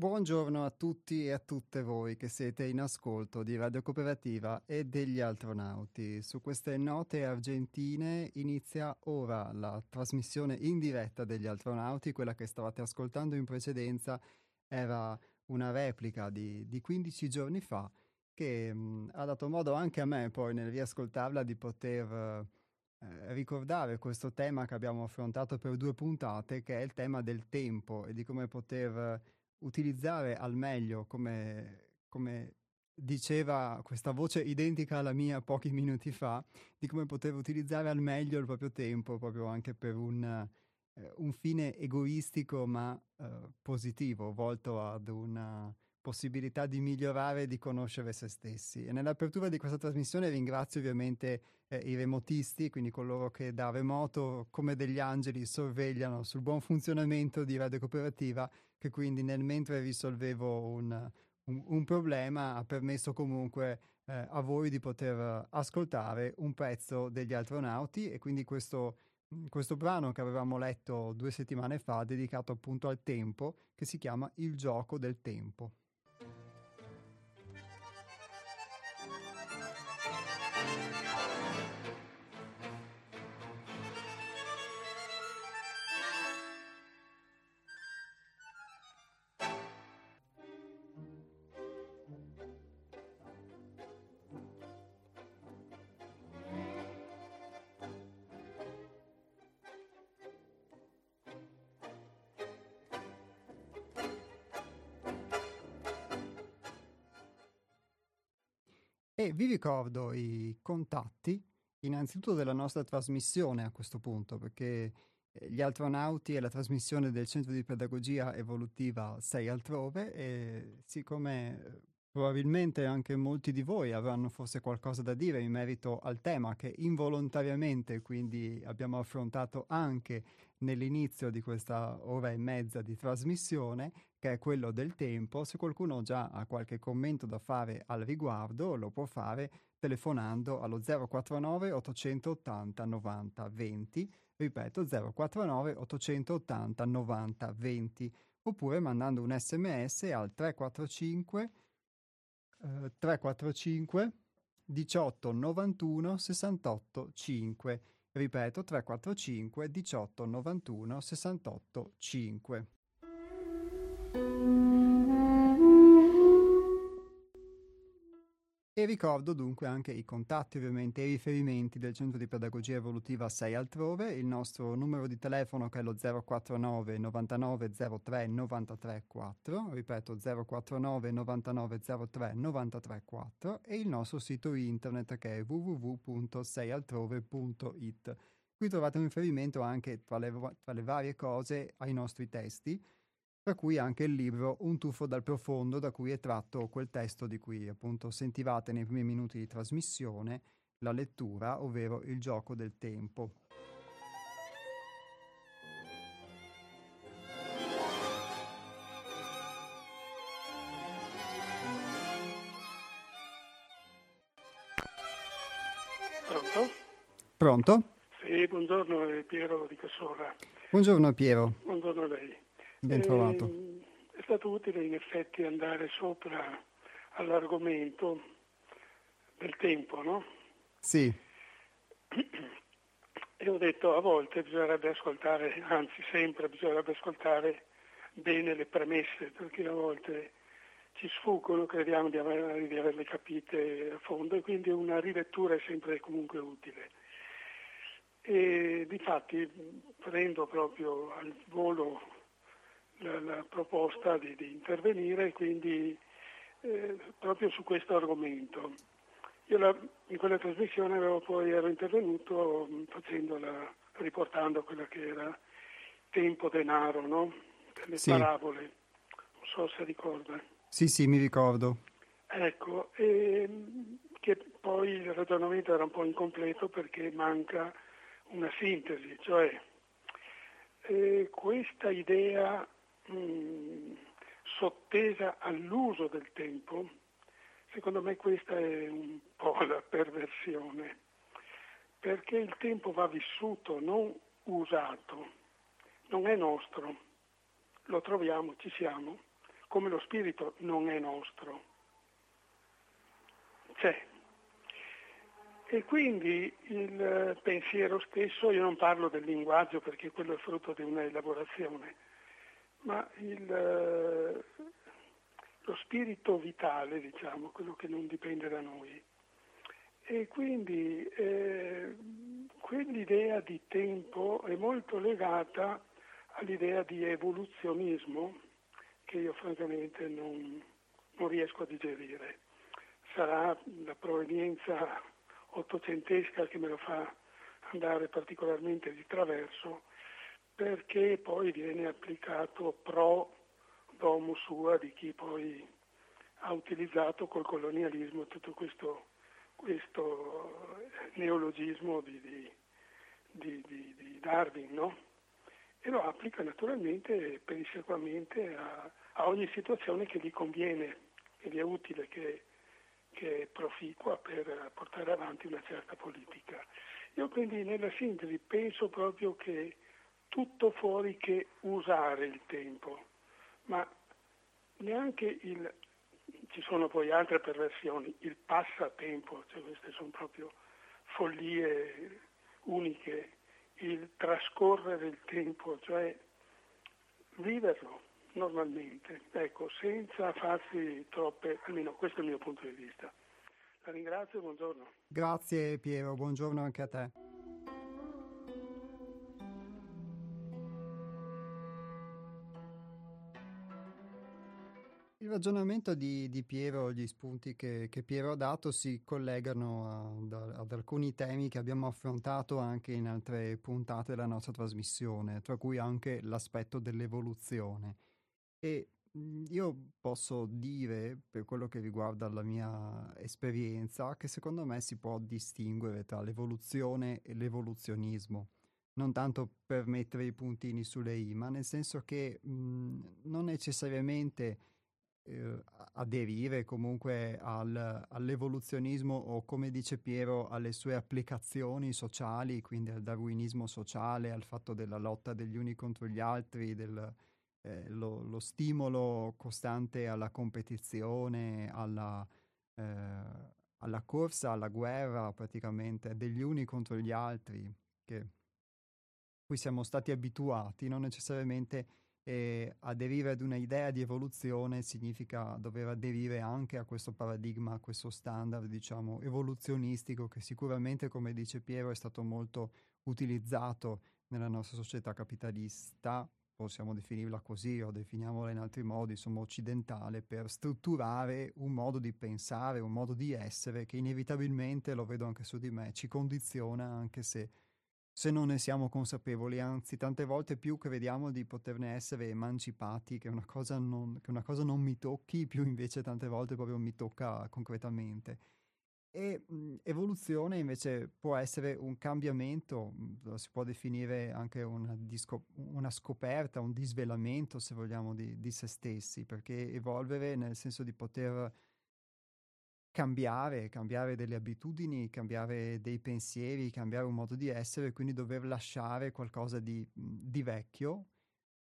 Buongiorno a tutti e a tutte voi che siete in ascolto di Radio Cooperativa e degli astronauti. Su queste note argentine inizia ora la trasmissione in diretta degli astronauti, quella che stavate ascoltando in precedenza era una replica di, di 15 giorni fa che mh, ha dato modo anche a me poi nel riascoltarla di poter eh, ricordare questo tema che abbiamo affrontato per due puntate, che è il tema del tempo e di come poter utilizzare al meglio, come, come diceva questa voce identica alla mia pochi minuti fa, di come poter utilizzare al meglio il proprio tempo, proprio anche per un, eh, un fine egoistico ma eh, positivo, volto ad una possibilità di migliorare e di conoscere se stessi. E nell'apertura di questa trasmissione ringrazio ovviamente eh, i remotisti, quindi coloro che da remoto come degli angeli sorvegliano sul buon funzionamento di Radio Cooperativa, che quindi nel mentre risolvevo un, un, un problema ha permesso comunque eh, a voi di poter ascoltare un pezzo degli astronauti e quindi questo questo brano che avevamo letto due settimane fa, dedicato appunto al tempo, che si chiama Il gioco del tempo. E vi ricordo i contatti, innanzitutto della nostra trasmissione a questo punto, perché eh, gli astronauti e la trasmissione del Centro di Pedagogia Evolutiva 6 altrove e siccome eh, probabilmente anche molti di voi avranno forse qualcosa da dire in merito al tema che involontariamente quindi abbiamo affrontato anche nell'inizio di questa ora e mezza di trasmissione, che è quello del tempo. Se qualcuno già ha qualche commento da fare al riguardo, lo può fare telefonando allo 049 880 90 20, ripeto 049 880 90 20, oppure mandando un sms al 345 eh, 345 18 91 68 5 Ripeto 345 18 91 68 5. E ricordo dunque anche i contatti, ovviamente, i riferimenti del Centro di Pedagogia Evolutiva 6 altrove, il nostro numero di telefono che è lo 049 99 03 93 4, ripeto 049 99 03 93 4 e il nostro sito internet che è www.seialtrove.it. Qui trovate un riferimento anche tra le, tra le varie cose ai nostri testi, tra cui anche il libro Un tuffo dal profondo, da cui è tratto quel testo di cui appunto sentivate nei primi minuti di trasmissione la lettura, ovvero il gioco del tempo. Pronto? Pronto? Sì, buongiorno, è Piero di Cassola. Buongiorno Piero. Buongiorno a lei. Ben trovato. È stato utile in effetti andare sopra all'argomento del tempo, no? Sì. E ho detto a volte bisognerebbe ascoltare, anzi sempre bisognerebbe ascoltare bene le premesse, perché a volte ci sfuggono, crediamo di, aver, di averle capite a fondo e quindi una rilettura è sempre comunque utile. E difatti prendo proprio al volo la, la proposta di, di, intervenire quindi eh, proprio su questo argomento. Io la, in quella trasmissione avevo poi, ero intervenuto facendola, riportando quella che era tempo denaro, no? le Sì. parabole, non so se ricorda. Sì, sì, mi ricordo. Ecco, ehm, che poi il ragionamento era un po' incompleto perché manca una sintesi, cioè eh, questa idea mh, sottesa all'uso del tempo, secondo me questa è un po' la perversione, perché il tempo va vissuto, non usato, non è nostro, lo troviamo, ci siamo, come lo spirito non è nostro. C'è. E quindi il pensiero stesso, io non parlo del linguaggio perché quello è frutto di una elaborazione, ma il, lo spirito vitale, diciamo, quello che non dipende da noi. E quindi eh, quell'idea di tempo è molto legata all'idea di evoluzionismo che io francamente non, non riesco a digerire. Sarà la provenienza ottocentesca che me lo fa andare particolarmente di traverso perché poi viene applicato pro domo sua di chi poi ha utilizzato col colonialismo tutto questo, questo neologismo di, di, di, di Darwin, no? E lo applica naturalmente pedissequamente a, a, ogni situazione che gli conviene, che gli è utile, che, che è proficua per portare avanti una certa politica. Io quindi nella sintesi penso proprio che tutto fuori che usare il tempo, ma neanche il, ci sono poi altre perversioni, il passatempo, cioè queste sono proprio follie uniche, il trascorrere il tempo, cioè viverlo normalmente, ecco, senza farsi troppe, almeno questo è il mio punto di vista. La ringrazio buongiorno. Grazie Piero, buongiorno anche a te. Il ragionamento di, di, Piero, gli spunti che, che, Piero ha dato si collegano ad, ad, alcuni temi che abbiamo affrontato anche in altre puntate della nostra trasmissione, tra cui anche l'aspetto dell'evoluzione. E io posso dire, per quello che riguarda la mia esperienza, che secondo me si può distinguere tra l'evoluzione e l'evoluzionismo. Non tanto per mettere i puntini sulle i, ma nel senso che mh, non necessariamente eh, aderire comunque al, all'evoluzionismo o come dice Piero alle sue applicazioni sociali, quindi al darwinismo sociale, al fatto della lotta degli uni contro gli altri, del, eh, lo, lo, stimolo costante alla competizione, alla, eh, alla corsa, alla guerra praticamente degli uni contro gli altri, che cui siamo stati abituati, non necessariamente e aderire ad un'idea di evoluzione significa dover aderire anche a questo paradigma, a questo standard, diciamo, evoluzionistico che sicuramente, come dice Piero, è stato molto utilizzato nella nostra società capitalista, possiamo definirla così o definiamola in altri modi, insomma occidentale, per strutturare un modo di pensare, un modo di essere che inevitabilmente, lo vedo anche su di me, ci condiziona anche se se non ne siamo consapevoli, anzi tante volte più crediamo di poterne essere emancipati, che una cosa non, una cosa non mi tocchi, più invece tante volte proprio mi tocca concretamente. E mh, evoluzione invece può essere un cambiamento, lo si può definire anche una, disco- una scoperta, un disvelamento, se vogliamo, di, di se stessi, perché evolvere nel senso di poter cambiare, cambiare delle abitudini, cambiare dei pensieri, cambiare un modo di essere, quindi dover lasciare qualcosa di, mhmm, di vecchio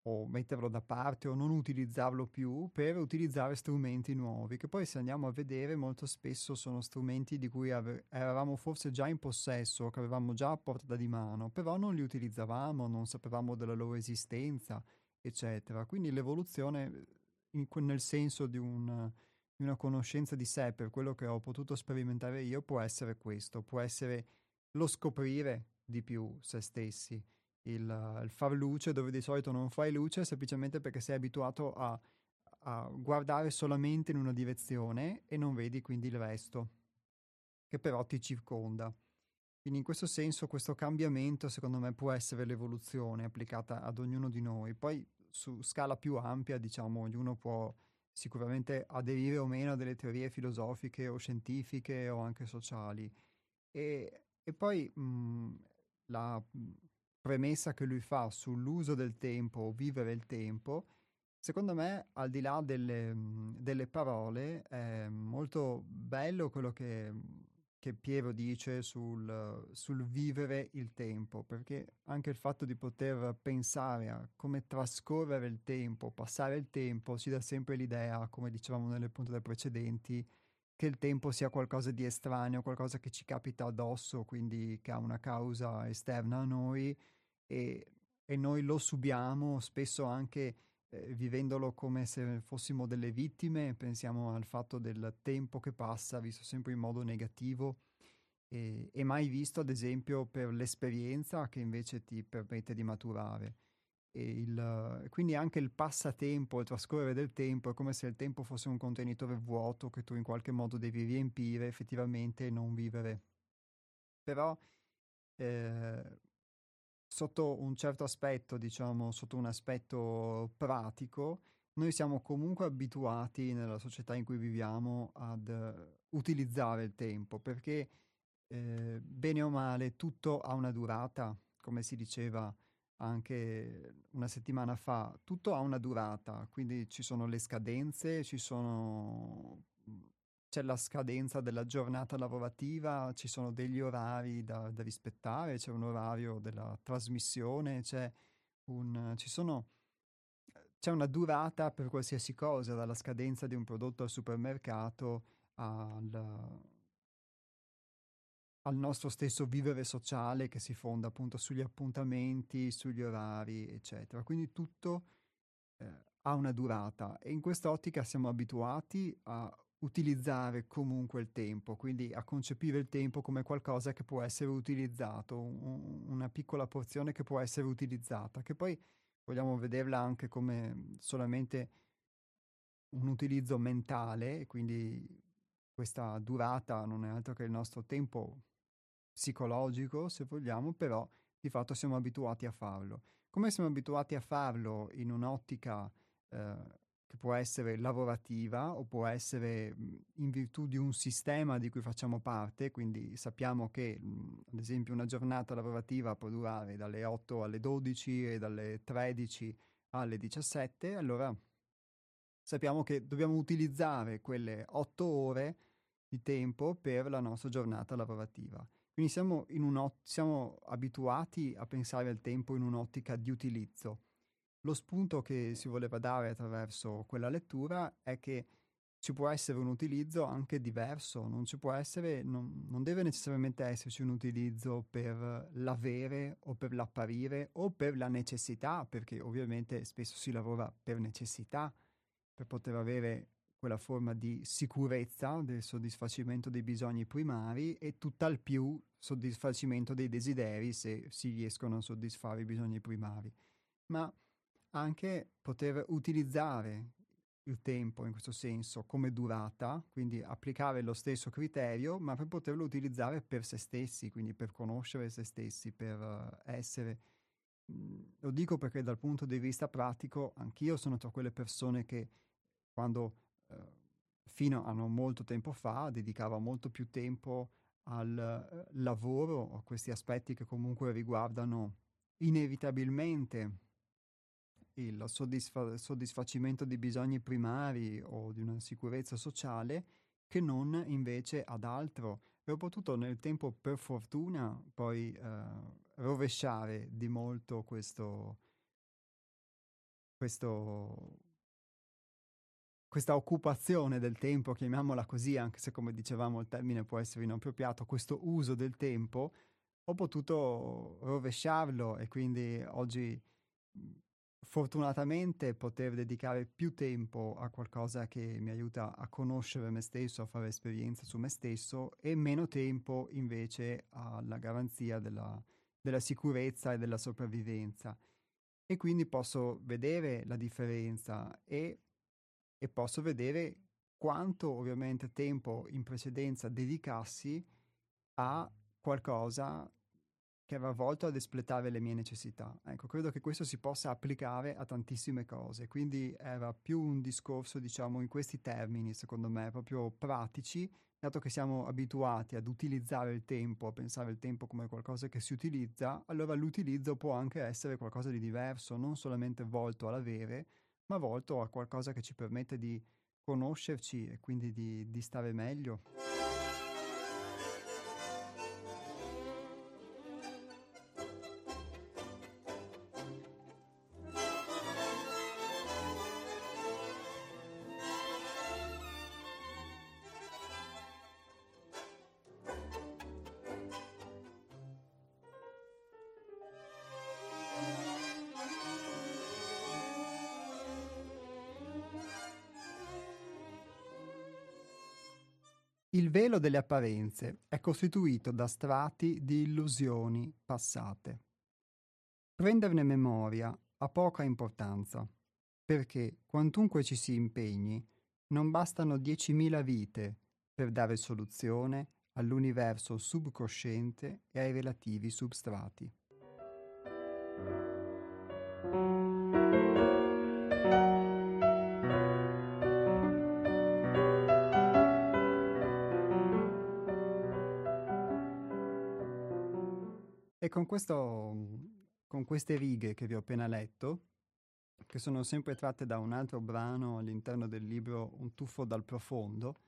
o metterlo da parte o non utilizzarlo più per utilizzare strumenti nuovi, che poi se andiamo a vedere molto spesso sono strumenti di cui ave- eravamo forse già in possesso, che avevamo già a portata di mano, però non li utilizzavamo, non sapevamo della loro esistenza, eccetera. Quindi l'evoluzione in, nel senso di un di una conoscenza di sé per quello che ho potuto sperimentare io può essere questo, può essere lo scoprire di più se stessi, il, il far luce dove di solito non fai luce semplicemente perché sei abituato a, a guardare solamente in una direzione e non vedi quindi il resto, che però ti circonda. Quindi in questo senso questo cambiamento secondo me può essere l'evoluzione applicata ad ognuno di noi. Poi su scala più ampia, diciamo, ognuno può sicuramente aderire o meno a delle teorie filosofiche o scientifiche o anche sociali. E, e poi mh, la premessa che lui fa sull'uso del tempo vivere il tempo, secondo me, al di là delle, delle parole, è molto bello quello che, che Piero dice sul, sul, vivere il tempo, perché anche il fatto di poter pensare a come trascorrere il tempo, passare il tempo, ci dà sempre l'idea, come dicevamo nelle puntate precedenti, che il tempo sia qualcosa di estraneo, qualcosa che ci capita addosso, quindi che ha una causa esterna a noi e, e noi lo subiamo spesso anche eh, vivendolo come se fossimo delle vittime, pensiamo al fatto del tempo che passa visto sempre in modo negativo e, e mai visto ad esempio per l'esperienza che invece ti permette di maturare. Il, quindi anche il passatempo, il trascorrere del tempo è come se il tempo fosse un contenitore vuoto che tu in qualche modo devi riempire effettivamente e non vivere. Però eh, sotto un certo aspetto, diciamo, sotto un aspetto pratico, noi siamo comunque abituati nella società in cui viviamo ad uh, utilizzare il tempo, perché eh, bene o male tutto ha una durata, come si diceva anche una settimana fa, tutto ha una durata, quindi ci sono le scadenze, ci sono c'è la scadenza della giornata lavorativa, ci sono degli orari da, da rispettare, c'è un orario della trasmissione, c'è, un, sono, c'è una durata per qualsiasi cosa, dalla scadenza di un prodotto al supermercato al, al nostro stesso vivere sociale che si fonda appunto sugli appuntamenti, sugli orari, eccetera. Quindi tutto eh, ha una durata e in quest'ottica siamo abituati a utilizzare comunque il tempo, quindi a concepire il tempo come qualcosa che può essere utilizzato, un, una piccola porzione che può essere utilizzata, che poi vogliamo vederla anche come solamente un utilizzo mentale, quindi questa durata non è altro che il nostro tempo psicologico, se vogliamo, però di fatto siamo abituati a farlo. Come siamo abituati a farlo in un'ottica eh, che può essere lavorativa o può essere in virtù di un sistema di cui facciamo parte, quindi sappiamo che ad esempio una giornata lavorativa può durare dalle 8 alle 12 e dalle 13 alle 17, allora sappiamo che dobbiamo utilizzare quelle 8 ore di tempo per la nostra giornata lavorativa. Quindi siamo, siamo abituati a pensare al tempo in un'ottica di utilizzo lo spunto che si voleva dare attraverso quella lettura è che ci può essere un utilizzo anche diverso, non, ci può essere, non, non deve necessariamente esserci un utilizzo per l'avere o per l'apparire o per la necessità, perché ovviamente spesso si lavora per necessità, per poter avere quella forma di sicurezza del soddisfacimento dei bisogni primari e tutt'al più soddisfacimento dei desideri se si riescono a soddisfare i bisogni primari. Ma anche poter utilizzare il tempo in questo senso come durata, quindi applicare lo stesso criterio, ma per poterlo utilizzare per se stessi, quindi per conoscere se stessi, per essere... Mhmm, lo dico perché dal punto di vista pratico anch'io sono tra quelle persone che quando eh, fino a non molto tempo fa dedicava molto più tempo al eh, lavoro, a questi aspetti che comunque riguardano inevitabilmente il soddisfa- soddisfacimento di bisogni primari o di una sicurezza sociale che non invece ad altro. E ho potuto nel tempo, per fortuna, poi eh, rovesciare di molto questo, questo, questa occupazione del tempo, chiamiamola così, anche se come dicevamo il termine può essere inappropriato, questo uso del tempo, ho potuto rovesciarlo e quindi oggi fortunatamente poter dedicare più tempo a qualcosa che mi aiuta a conoscere me stesso, a fare esperienza su me stesso e meno tempo invece alla garanzia della, della sicurezza e della sopravvivenza. E quindi posso vedere la differenza e, e posso vedere quanto ovviamente tempo in precedenza dedicassi a qualcosa che era volto ad espletare le mie necessità. Ecco, credo che questo si possa applicare a tantissime cose, quindi era più un discorso, diciamo, in questi termini, secondo me, proprio pratici, dato che siamo abituati ad utilizzare il tempo, a pensare il tempo come qualcosa che si utilizza, allora l'utilizzo può anche essere qualcosa di diverso, non solamente volto all'avere, ma volto a qualcosa che ci permette di conoscerci e quindi di, di stare meglio. Delle apparenze è costituito da strati di illusioni passate. Prenderne memoria ha poca importanza, perché quantunque ci si impegni, non bastano 10.000 vite per dare soluzione all'universo subconsciente e ai relativi substrati. Con, questo, con queste righe che vi ho appena letto, che sono sempre tratte da un altro brano all'interno del libro Un tuffo dal profondo,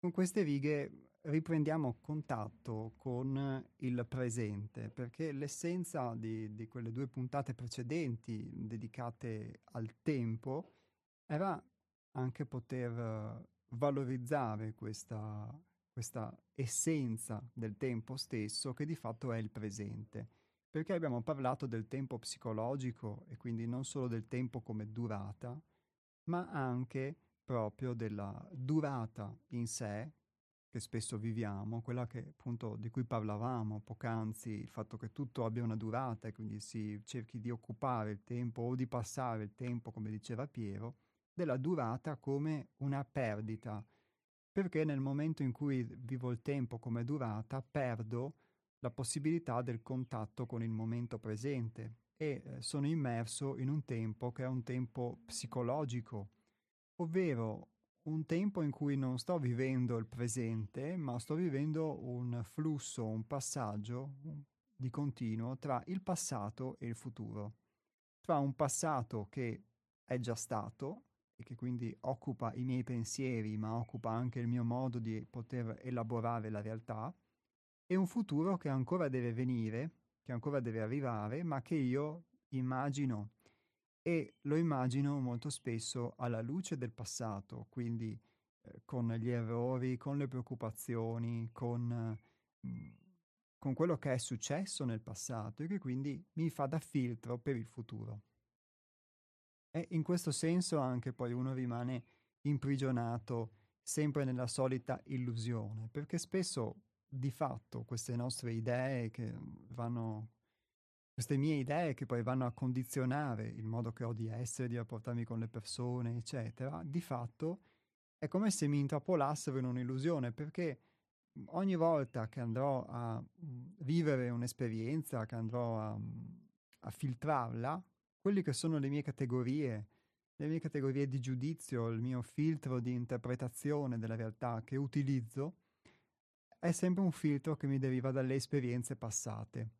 con queste righe riprendiamo contatto con il presente, perché l'essenza di, di, quelle due puntate precedenti dedicate al tempo era anche poter valorizzare questa, questa essenza del tempo stesso che di fatto è il presente. Perché abbiamo parlato del tempo psicologico e quindi non solo del tempo come durata, ma anche proprio della durata in sé che spesso viviamo, quella che, appunto, di cui parlavamo poc'anzi, il fatto che tutto abbia una durata e quindi si cerchi di occupare il tempo o di passare il tempo, come diceva Piero, della durata come una perdita perché nel momento in cui vivo il tempo come durata perdo la possibilità del contatto con il momento presente e eh, sono immerso in un tempo che è un tempo psicologico, ovvero un tempo in cui non sto vivendo il presente, ma sto vivendo un flusso, un passaggio di continuo tra il passato e il futuro, tra un passato che è già stato e che quindi occupa i miei pensieri, ma occupa anche il mio modo di poter elaborare la realtà, e un futuro che ancora deve venire, che ancora deve arrivare, ma che io immagino e lo immagino molto spesso alla luce del passato, quindi eh, con gli errori, con le preoccupazioni, con, mm, con quello che è successo nel passato e che quindi mi fa da filtro per il futuro. E in questo senso anche poi uno rimane imprigionato sempre nella solita illusione, perché spesso di fatto queste nostre idee che vanno queste mie idee che poi vanno a condizionare il modo che ho di essere, di rapportarmi con le persone, eccetera, di fatto è come se mi intrappolassero in un'illusione, perché ogni volta che andrò a vivere un'esperienza, che andrò a, a filtrarla, quelle che sono le mie categorie, le mie categorie di giudizio, il mio filtro di interpretazione della realtà che utilizzo, è sempre un filtro che mi deriva dalle esperienze passate,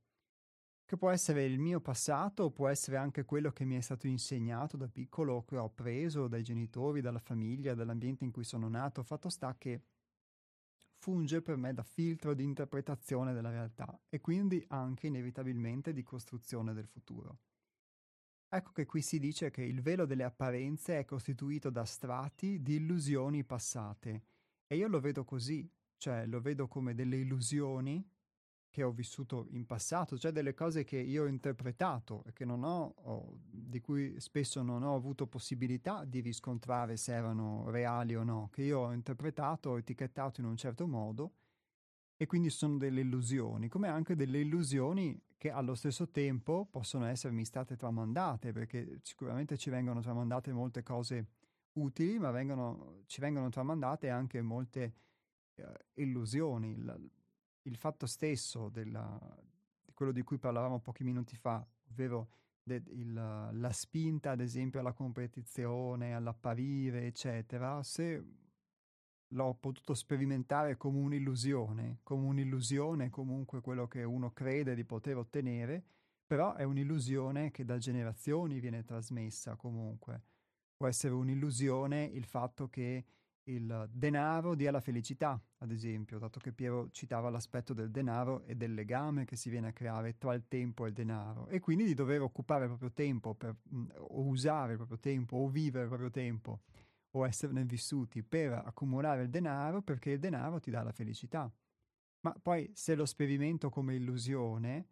che può essere il mio passato, può essere anche quello che mi è stato insegnato da piccolo, che ho appreso dai genitori, dalla famiglia, dall'ambiente in cui sono nato. Fatto sta che funge per me da filtro di interpretazione della realtà e quindi anche inevitabilmente di costruzione del futuro. Ecco che qui si dice che il velo delle apparenze è costituito da strati di illusioni passate. E io lo vedo così, cioè lo vedo come delle illusioni che ho vissuto in passato, cioè delle cose che io ho interpretato e ho, o di cui spesso non ho avuto possibilità di riscontrare se erano reali o no, che io ho interpretato, ho etichettato in un certo modo e quindi sono delle illusioni, come anche delle illusioni che allo stesso tempo possono essermi state tramandate, perché sicuramente ci vengono tramandate molte cose utili, ma vengono, ci vengono tramandate anche molte uh, illusioni. Il, il, fatto stesso della, di quello di cui parlavamo pochi minuti fa, ovvero de, il, la spinta, ad esempio, alla competizione, all'apparire, eccetera, se l'ho potuto sperimentare come un'illusione, come un'illusione comunque quello che uno crede di poter ottenere, però è un'illusione che da generazioni viene trasmessa comunque. Può essere un'illusione il fatto che il denaro dia la felicità, ad esempio, dato che Piero citava l'aspetto del denaro e del legame che si viene a creare tra il tempo e il denaro, e quindi di dover occupare il proprio tempo per, o usare il proprio tempo o vivere il proprio tempo o esserne vissuti per accumulare il denaro perché il denaro ti dà la felicità. Ma poi se lo sperimento come illusione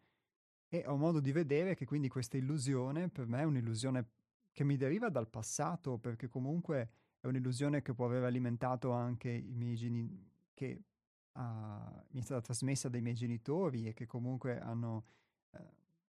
e ho modo di vedere che quindi questa illusione per me è un'illusione che mi deriva dal passato perché comunque è un'illusione che può aver alimentato anche i miei, geni- che uh, mi è stata trasmessa dai miei genitori e che comunque hanno, uh,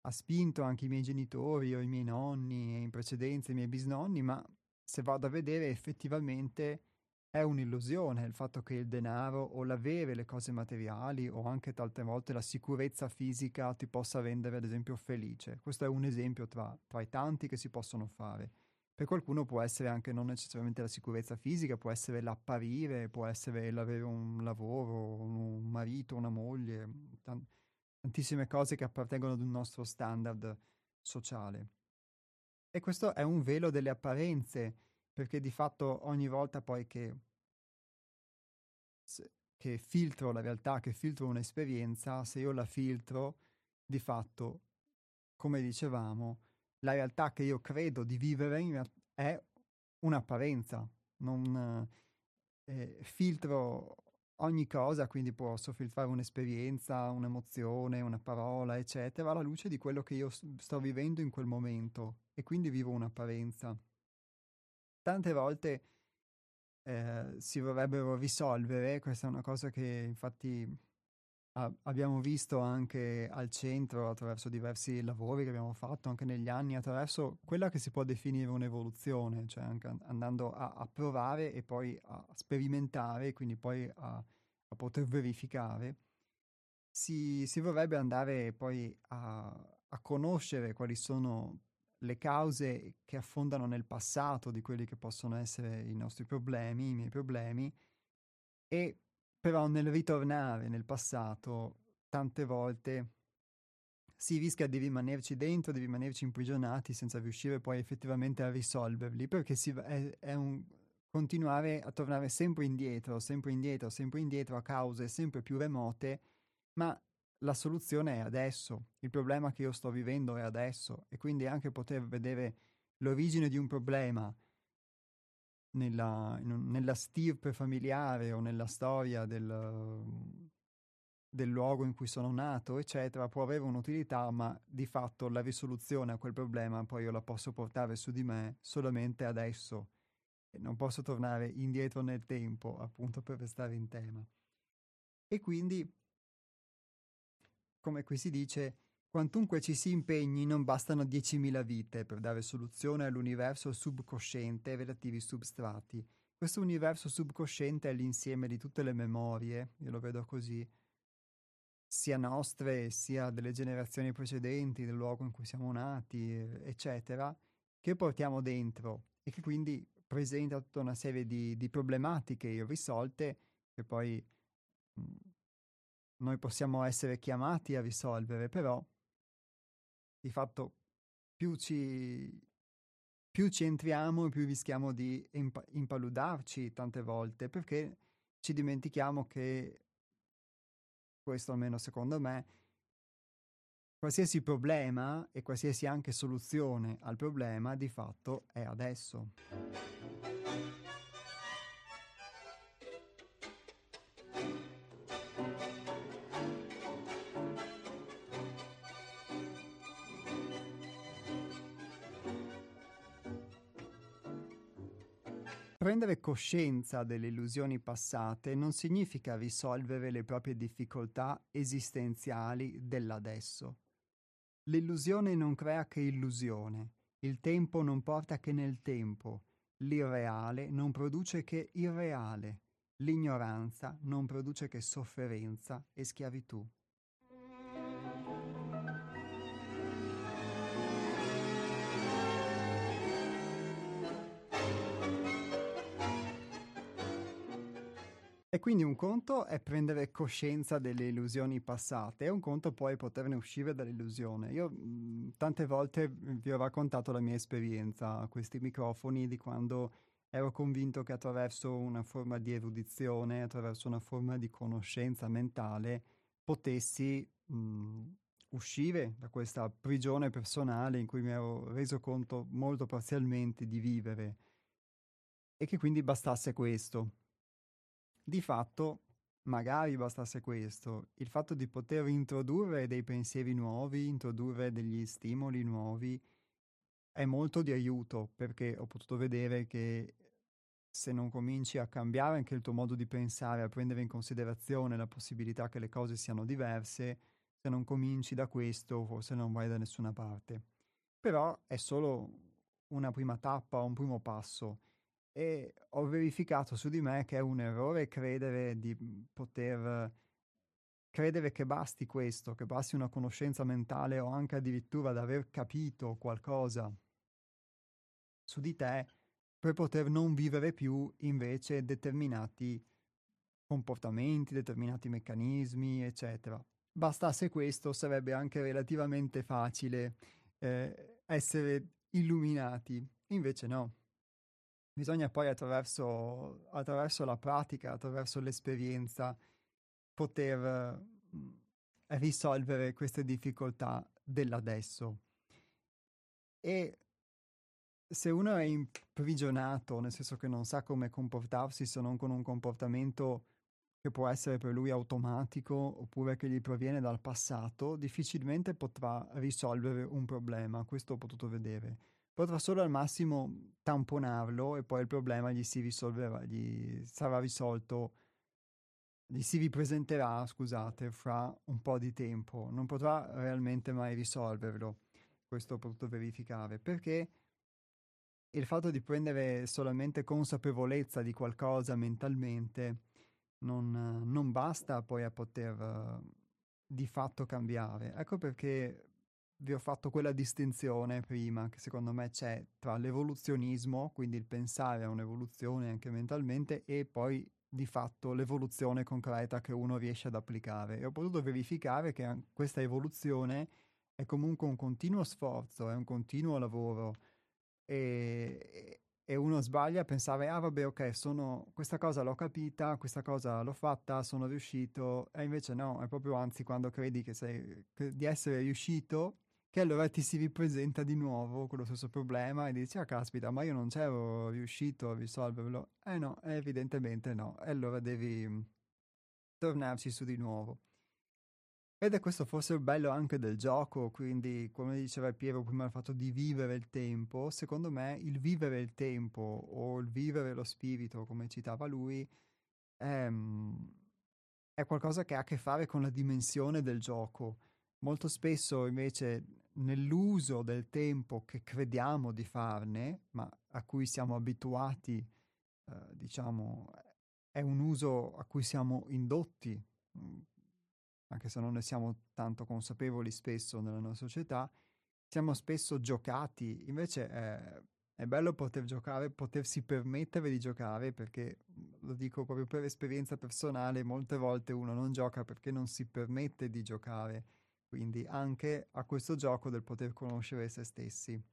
ha spinto anche i miei genitori o i miei nonni e in precedenza i miei bisnonni, ma se vado a vedere effettivamente è un'illusione il fatto che il denaro o l'avere le cose materiali o anche tante volte la sicurezza fisica ti possa rendere ad esempio felice. Questo è un esempio tra, tra i tanti che si possono fare. Per qualcuno può essere anche non necessariamente la sicurezza fisica, può essere l'apparire, può essere l'avere un lavoro, un marito, una moglie, t- tantissime cose che appartengono ad un nostro standard sociale. E questo è un velo delle apparenze, perché di fatto ogni volta poi che, che filtro la realtà, che filtro un'esperienza, se io la filtro, di fatto, come dicevamo, la realtà che io credo di vivere è un'apparenza, non eh, filtro ogni cosa, quindi posso filtrare un'esperienza, un'emozione, una parola, eccetera, alla luce di quello che io sto vivendo in quel momento e quindi vivo un'apparenza. Tante volte eh, si vorrebbero risolvere, questa è una cosa che infatti abbiamo visto anche al centro attraverso diversi lavori che abbiamo fatto anche negli anni, attraverso quella che si può definire un'evoluzione, cioè anche andando a, a provare e poi a sperimentare, quindi poi a, a poter verificare, si, si, vorrebbe andare poi a, a conoscere quali sono le cause che affondano nel passato di quelli che possono essere i nostri problemi, i miei problemi, e però nel ritornare nel passato, tante volte si rischia di rimanerci dentro, di rimanerci imprigionati senza riuscire poi effettivamente a risolverli, perché si, è, è un continuare a tornare sempre indietro, sempre indietro, sempre indietro a cause sempre più remote, ma la soluzione è adesso, il problema che io sto vivendo è adesso e quindi anche poter vedere l'origine di un problema nella, nella stirpe familiare o nella storia del, del luogo in cui sono nato, eccetera, può avere un'utilità, ma di fatto la risoluzione a quel problema poi io la posso portare su di me solamente adesso. Non posso tornare indietro nel tempo, appunto per restare in tema. E quindi, come qui si dice, Quantunque ci si impegni, non bastano 10.000 vite per dare soluzione all'universo subconsciente e relativi substrati. Questo universo subconsciente è l'insieme di tutte le memorie, io lo vedo così, sia nostre sia delle generazioni precedenti, del luogo in cui siamo nati, eccetera, che portiamo dentro e che quindi presenta tutta una serie di, di problematiche irrisolte che poi mh, noi possiamo essere chiamati a risolvere, però di fatto più ci, più ci entriamo, più rischiamo di imp- impaludarci tante volte, perché ci dimentichiamo che, questo almeno secondo me, qualsiasi problema e qualsiasi anche soluzione al problema di fatto è adesso. Prendere coscienza delle illusioni passate non significa risolvere le proprie difficoltà esistenziali dell'adesso. L'illusione non crea che illusione, il tempo non porta che nel tempo, l'irreale non produce che irreale, l'ignoranza non produce che sofferenza e schiavitù. Quindi un conto è prendere coscienza delle illusioni passate e un conto poi poterne uscire dall'illusione. Io mh, tante volte vi ho raccontato la mia esperienza a questi microfoni di quando ero convinto che attraverso una forma di erudizione, attraverso una forma di conoscenza mentale, potessi mh, uscire da questa prigione personale in cui mi ero reso conto molto parzialmente di vivere e che quindi bastasse questo di fatto, magari bastasse questo, il fatto di poter introdurre dei pensieri nuovi, introdurre degli stimoli nuovi, è molto di aiuto perché ho potuto vedere che se non cominci a cambiare anche il tuo modo di pensare, a prendere in considerazione la possibilità che le cose siano diverse, se non cominci da questo forse non vai da nessuna parte. Però è solo una prima tappa, un primo passo e ho verificato su di me che è un errore credere di poter credere che basti questo, che basti una conoscenza mentale o anche addirittura ad aver capito qualcosa su di te per poter non vivere più invece determinati comportamenti, determinati meccanismi, eccetera. Bastasse questo sarebbe anche relativamente facile eh, essere illuminati, invece no. Bisogna poi attraverso, attraverso la pratica, attraverso l'esperienza, poter mm, risolvere queste difficoltà dell'adesso. E se uno è imprigionato, nel senso che non sa come comportarsi se non con un comportamento che può essere per lui automatico oppure che gli proviene dal passato, difficilmente potrà risolvere un problema, questo ho potuto vedere. Potrà solo al massimo tamponarlo e poi il problema gli si risolverà, gli sarà risolto, gli si ripresenterà, scusate, fra un po' di tempo. Non potrà realmente mai risolverlo, questo ho potuto verificare, perché il fatto di prendere solamente consapevolezza di qualcosa mentalmente non, non basta poi a poter uh, di fatto cambiare. Ecco perché vi ho fatto quella distinzione prima che secondo me c'è tra l'evoluzionismo, quindi il pensare a un'evoluzione anche mentalmente, e poi di fatto l'evoluzione concreta che uno riesce ad applicare. E ho potuto verificare che questa evoluzione è comunque un continuo sforzo, è un continuo lavoro e, e uno sbaglia a pensare, ah vabbè ok, sono, questa cosa l'ho capita, questa cosa l'ho fatta, sono riuscito, e invece no, è proprio anzi quando credi che sei, che, di essere riuscito, che allora ti si ripresenta di nuovo quello stesso problema e dici, ah caspita, ma io non c'ero riuscito a risolverlo. Eh no, evidentemente no, e allora devi tornarci su di nuovo. Ed è questo forse il bello anche del gioco, quindi come diceva Piero prima il fatto di vivere il tempo, secondo me il vivere il tempo o il vivere lo spirito, come citava lui, è, è qualcosa che ha a che fare con la dimensione del gioco. Molto spesso invece nell'uso del tempo che crediamo di farne, ma a cui siamo abituati, eh, diciamo, è un uso a cui siamo indotti anche se non ne siamo tanto consapevoli spesso nella nostra società, siamo spesso giocati, invece è, è bello poter giocare, potersi permettere di giocare, perché lo dico proprio per esperienza personale, molte volte uno non gioca perché non si permette di giocare, quindi anche a questo gioco del poter conoscere se stessi.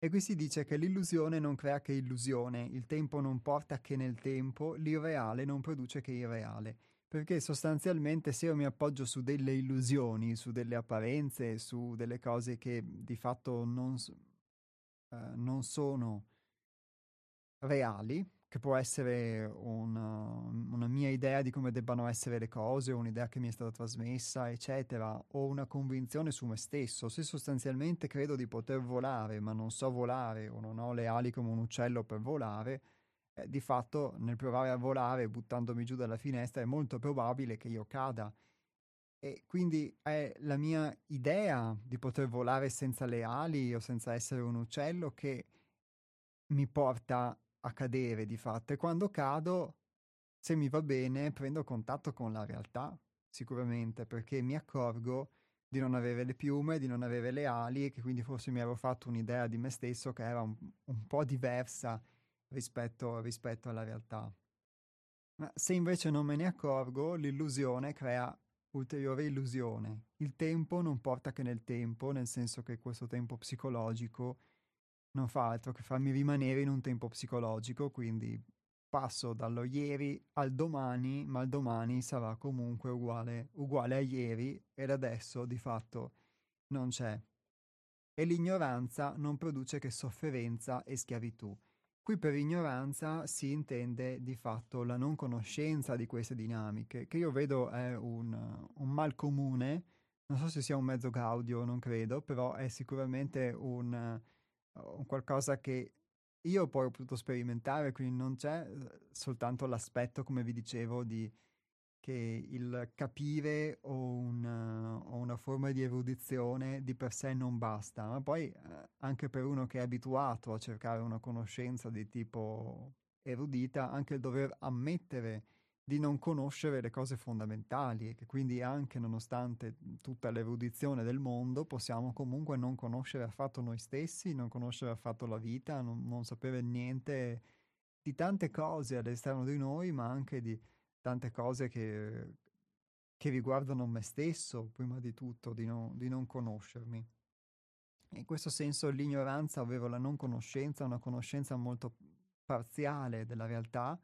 E qui si dice che l'illusione non crea che illusione, il tempo non porta che nel tempo, l'irreale non produce che irreale perché sostanzialmente se io mi appoggio su delle illusioni, su delle apparenze, su delle cose che di fatto non, uh, non sono reali, che può essere una, una, mia idea di come debbano essere le cose, un'idea che mi è stata trasmessa, eccetera, o una convinzione su me stesso. Se sostanzialmente credo di poter volare, ma non so volare o non ho le ali come un uccello per volare, eh, di fatto nel provare a volare buttandomi giù dalla finestra è molto probabile che io cada. E quindi è la mia idea di poter volare senza le ali o senza essere un uccello che mi porta a cadere di fatto. E quando cado, se mi va bene, prendo contatto con la realtà, sicuramente, perché mi accorgo di non avere le piume, di non avere le ali e che quindi forse mi ero fatto un'idea di me stesso che era un, un po' diversa rispetto, rispetto alla realtà. Ma se invece non me ne accorgo, l'illusione crea ulteriore illusione. Il tempo non porta che nel tempo, nel senso che questo tempo psicologico non fa altro che farmi rimanere in un tempo psicologico, quindi passo dallo ieri al domani, ma il domani sarà comunque uguale, uguale a ieri ed adesso di fatto non c'è. E l'ignoranza non produce che sofferenza e schiavitù. Qui per ignoranza si intende di fatto la non conoscenza di queste dinamiche, che io vedo è un, un mal comune, non so se sia un mezzo gaudio, non credo, però è sicuramente un, un qualcosa che io poi ho potuto sperimentare, quindi non c'è eh, soltanto l'aspetto, come vi dicevo, di che il capire o, un, o, una forma di erudizione di per sé non basta, ma poi eh, anche per uno che è abituato a cercare una conoscenza di tipo erudita, anche il dover ammettere di non conoscere le cose fondamentali e che quindi anche nonostante tutta l'erudizione del mondo possiamo comunque non conoscere affatto noi stessi, non conoscere affatto la vita, non, non sapere niente di tante cose all'esterno di noi, ma anche di tante cose che, che riguardano me stesso, prima di tutto, di, no, di non conoscermi. In questo senso l'ignoranza, ovvero la non conoscenza, una conoscenza molto parziale della realtà,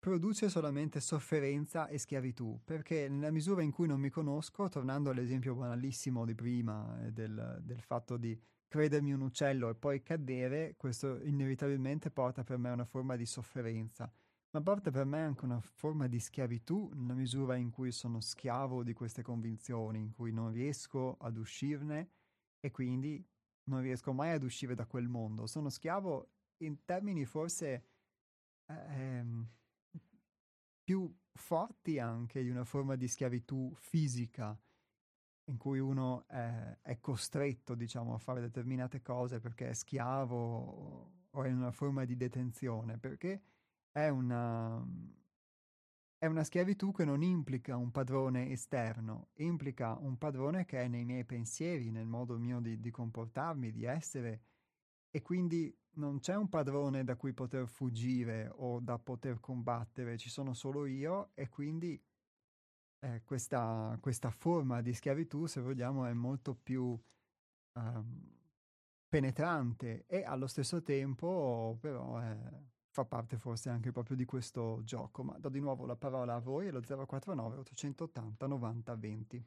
produce solamente sofferenza e schiavitù, perché nella misura in cui non mi conosco, tornando all'esempio banalissimo di prima, eh, del, del fatto di credermi un uccello e poi cadere, questo inevitabilmente porta per me una forma di sofferenza ma porta per me anche una forma di schiavitù nella misura in cui sono schiavo di queste convinzioni, in cui non riesco ad uscirne e quindi non riesco mai ad uscire da quel mondo. Sono schiavo in termini forse ehm, più forti anche di una forma di schiavitù fisica in cui uno è, è costretto, diciamo, a fare determinate cose perché è schiavo o è in una forma di detenzione, perché è una, è una schiavitù che non implica un padrone esterno, implica un padrone che è nei miei pensieri, nel modo mio di, di comportarmi, di essere, e quindi non c'è un padrone da cui poter fuggire o da poter combattere, ci sono solo io e quindi eh, questa, questa, forma di schiavitù, se vogliamo, è molto più um, penetrante e allo stesso tempo però è fa parte forse anche proprio di questo gioco, ma do di nuovo la parola a voi allo 049 880 90 20.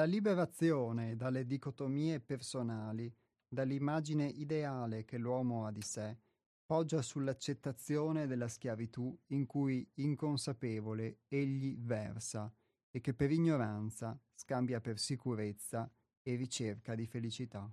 La liberazione dalle dicotomie personali, dall'immagine ideale che l'uomo ha di sé, poggia sull'accettazione della schiavitù in cui inconsapevole egli versa e che per ignoranza scambia per sicurezza e ricerca di felicità.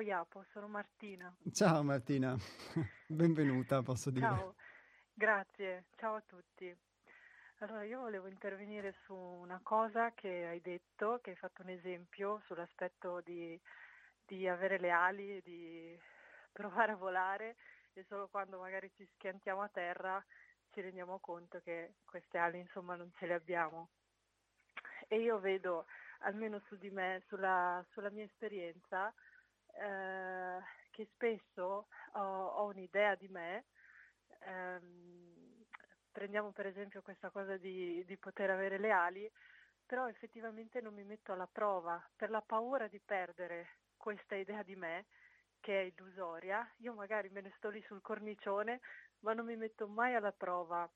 Ciao Iapo, sono Martina. Ciao Martina, benvenuta, posso dire. Ciao, grazie, ciao a tutti. Allora, io volevo intervenire su una cosa che hai detto, che hai fatto un esempio sull'aspetto di, di avere le ali, di provare a volare e solo quando magari ci schiantiamo a terra ci rendiamo conto che queste ali insomma non ce le abbiamo. E io vedo almeno su di me, sulla, sulla mia esperienza, eh, che spesso ho, ho, un'idea di me. Ehm, prendiamo per esempio questa cosa di, di poter avere le ali, però effettivamente non mi metto alla prova per la paura di perdere questa idea di me che è illusoria. Io magari me ne sto lì sul cornicione, ma non mi metto mai alla prova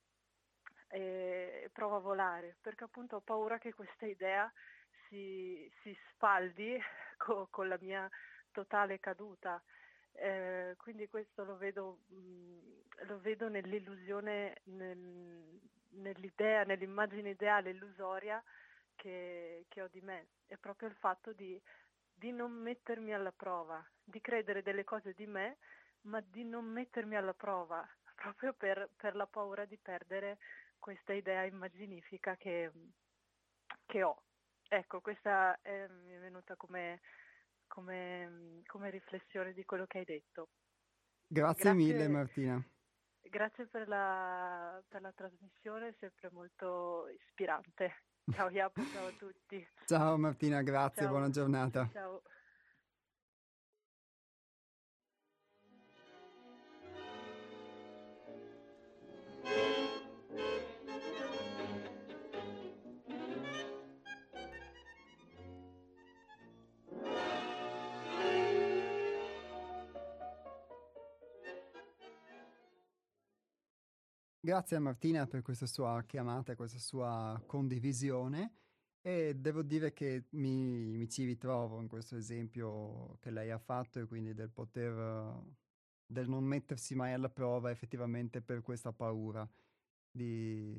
e provo a volare perché appunto ho paura che questa idea si, si spaldi co, con la mia totale caduta Eh, quindi questo lo vedo, mh, lo vedo nell'illusione, nel, nell'idea, nell'immagine ideale illusoria che, che, ho di me. È proprio il fatto di, di non mettermi alla prova, di credere delle cose di me, ma di non mettermi alla prova, proprio per, per la paura di perdere questa idea immaginifica che, che ho. Ecco, questa è, mi è venuta come, come, come, riflessione di quello che hai detto. Grazie, Grazie mille Martina. Grazie per la, per la trasmissione, sempre molto ispirante. Ciao Iapo, ciao a tutti. Ciao Martina, grazie, ciao. buona giornata. Ciao. Grazie a Martina per questa sua chiamata, questa sua condivisione e devo dire che mi, mi ci ritrovo in questo esempio che lei ha fatto e quindi del poter, del non mettersi mai alla prova effettivamente per questa paura di,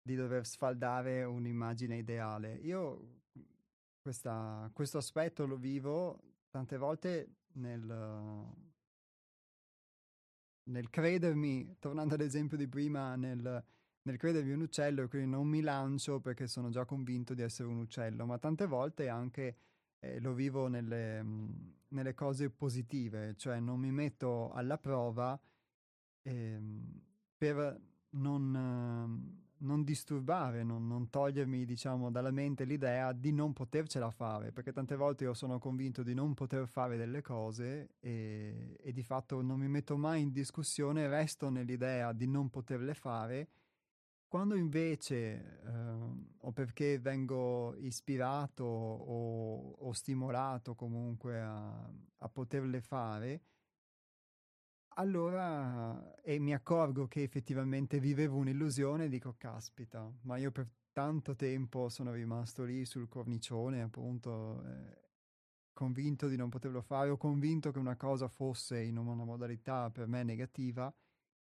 di dover sfaldare un'immagine ideale. Io questa, questo aspetto lo vivo tante volte nel nel credermi, tornando all'esempio di prima, nel, nel credermi un uccello, quindi non mi lancio perché sono già convinto di essere un uccello, ma tante volte anche eh, lo vivo nelle, nelle, cose positive, cioè non mi metto alla prova eh, per non... Eh, non disturbare, non, non, togliermi, diciamo, dalla mente l'idea di non potercela fare, perché tante volte io sono convinto di non poter fare delle cose e, e di fatto non mi metto mai in discussione, resto nell'idea di non poterle fare. Quando invece, eh, o perché vengo ispirato o, o stimolato comunque a, a poterle fare, allora, e mi accorgo che effettivamente vivevo un'illusione, dico, caspita, ma io per tanto tempo sono rimasto lì sul cornicione, appunto, eh, convinto di non poterlo fare, o convinto che una cosa fosse in una modalità per me negativa,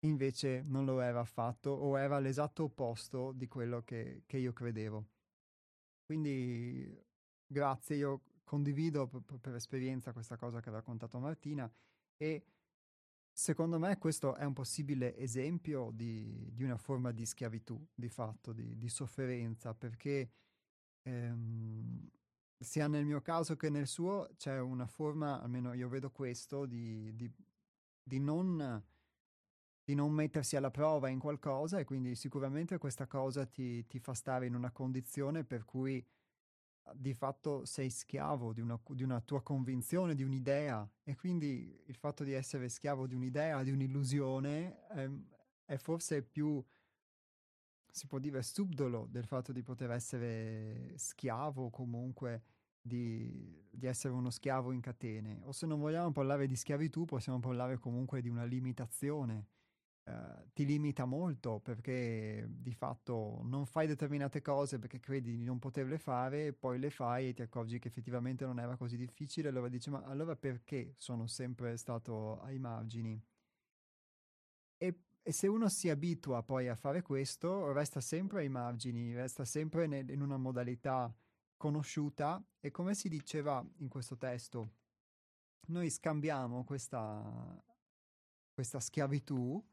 invece non lo era affatto, o era l'esatto opposto di quello che, che io credevo. Quindi, grazie, io condivido per, per esperienza questa cosa che ha raccontato Martina e Secondo me questo è un possibile esempio di, di una forma di schiavitù, di fatto, di, di sofferenza, perché ehm, sia nel mio caso che nel suo c'è una forma, almeno io vedo questo, di, di non, non, mettersi alla prova in qualcosa e quindi sicuramente questa cosa ti, ti fa stare in una condizione per cui di fatto sei schiavo di una, di una, tua convinzione, di un'idea e quindi il fatto di essere schiavo di un'idea, di un'illusione è, ehm, è forse più, si può dire, subdolo del fatto di poter essere schiavo comunque di, di, essere uno schiavo in catene. O se non vogliamo parlare di schiavitù, possiamo parlare comunque di una limitazione Uh, ti limita molto perché di fatto non fai determinate cose perché credi di non poterle fare, poi le fai e ti accorgi che effettivamente non era così difficile, allora dici ma allora perché sono sempre stato ai margini? E, e se uno si abitua poi a fare questo, resta sempre ai margini, resta sempre nel, in una modalità conosciuta e come si diceva in questo testo, noi scambiamo questa, questa schiavitù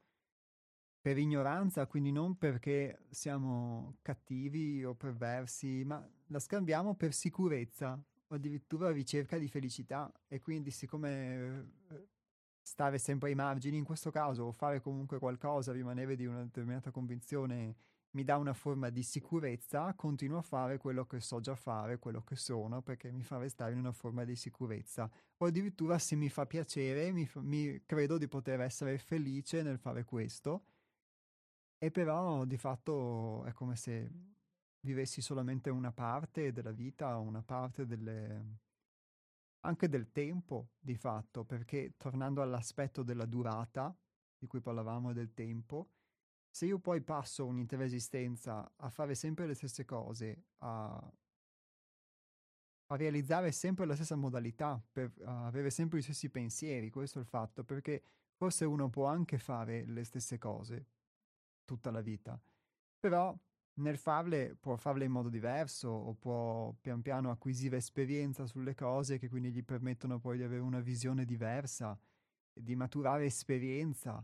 per ignoranza, quindi non perché siamo cattivi o perversi, ma la scambiamo per sicurezza o addirittura ricerca di felicità e quindi siccome eh, stare sempre ai margini in questo caso o fare comunque qualcosa, rimanere di una determinata convinzione mi dà una forma di sicurezza, continuo a fare quello che so già fare, quello che sono, perché mi fa restare in una forma di sicurezza. O addirittura se mi fa piacere, mi, mi credo di poter essere felice nel fare questo e però di fatto è come se vivessi solamente una parte della vita, una parte delle... anche del tempo di fatto, perché tornando all'aspetto della durata, di cui parlavamo del tempo, se io poi passo un'intera esistenza a fare sempre le stesse cose, a, a realizzare sempre la stessa modalità, per avere sempre gli stessi pensieri, questo è il fatto, perché forse uno può anche fare le stesse cose tutta la vita, però nel farle può farle in modo diverso o può pian piano acquisire esperienza sulle cose che quindi gli permettono poi di avere una visione diversa, di maturare esperienza.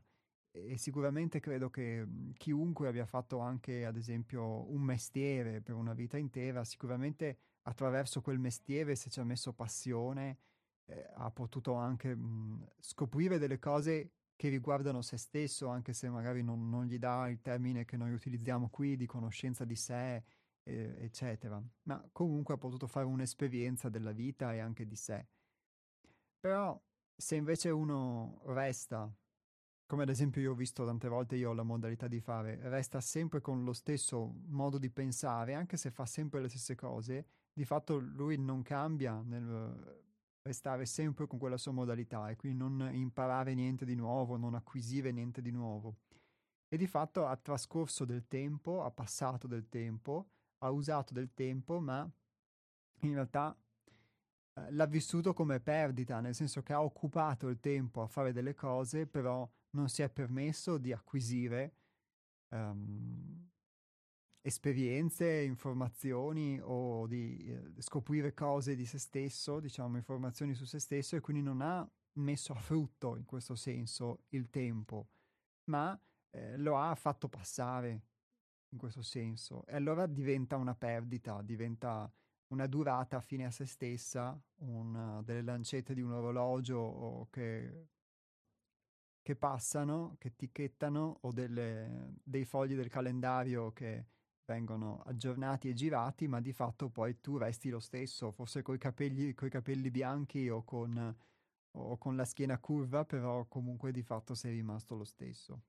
E sicuramente credo che mhmm, chiunque abbia fatto anche ad esempio un mestiere per una vita intera, sicuramente attraverso quel mestiere se ci ha messo passione eh, ha potuto anche mh, mhmm, scoprire delle cose che riguardano se stesso, anche se magari non, non, gli dà il termine che noi utilizziamo qui di conoscenza di sé, eh, eccetera. Ma comunque ha potuto fare un'esperienza della vita e anche di sé. Però se invece uno resta, come ad esempio io ho visto tante volte, io ho la modalità di fare, resta sempre con lo stesso modo di pensare, anche se fa sempre le stesse cose, di fatto lui non cambia nel restare sempre con quella sua modalità e quindi non imparare niente di nuovo, non acquisire niente di nuovo. E di fatto ha trascorso del tempo, ha passato del tempo, ha usato del tempo, ma in realtà eh, l'ha vissuto come perdita, nel senso che ha occupato il tempo a fare delle cose, però non si è permesso di acquisire um, esperienze, informazioni o di eh, scoprire cose di se stesso, diciamo informazioni su se stesso e quindi non ha messo a frutto in questo senso il tempo, ma eh, lo ha fatto passare in questo senso. E allora diventa una perdita, diventa una durata fine a se stessa, una, delle lancette di un orologio che, che passano, che etichettano o delle, dei fogli del calendario che vengono aggiornati e girati, ma di fatto poi tu resti lo stesso, forse coi capelli, capelli bianchi o con, o con la schiena curva, però comunque di fatto sei rimasto lo stesso.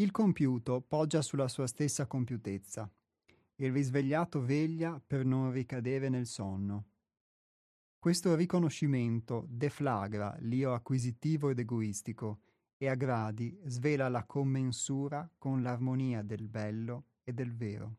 Il compiuto poggia sulla sua stessa compiutezza. Il risvegliato veglia per non ricadere nel sonno. Questo riconoscimento deflagra l'io acquisitivo ed egoistico e a gradi svela la commensura con l'armonia del bello e del vero.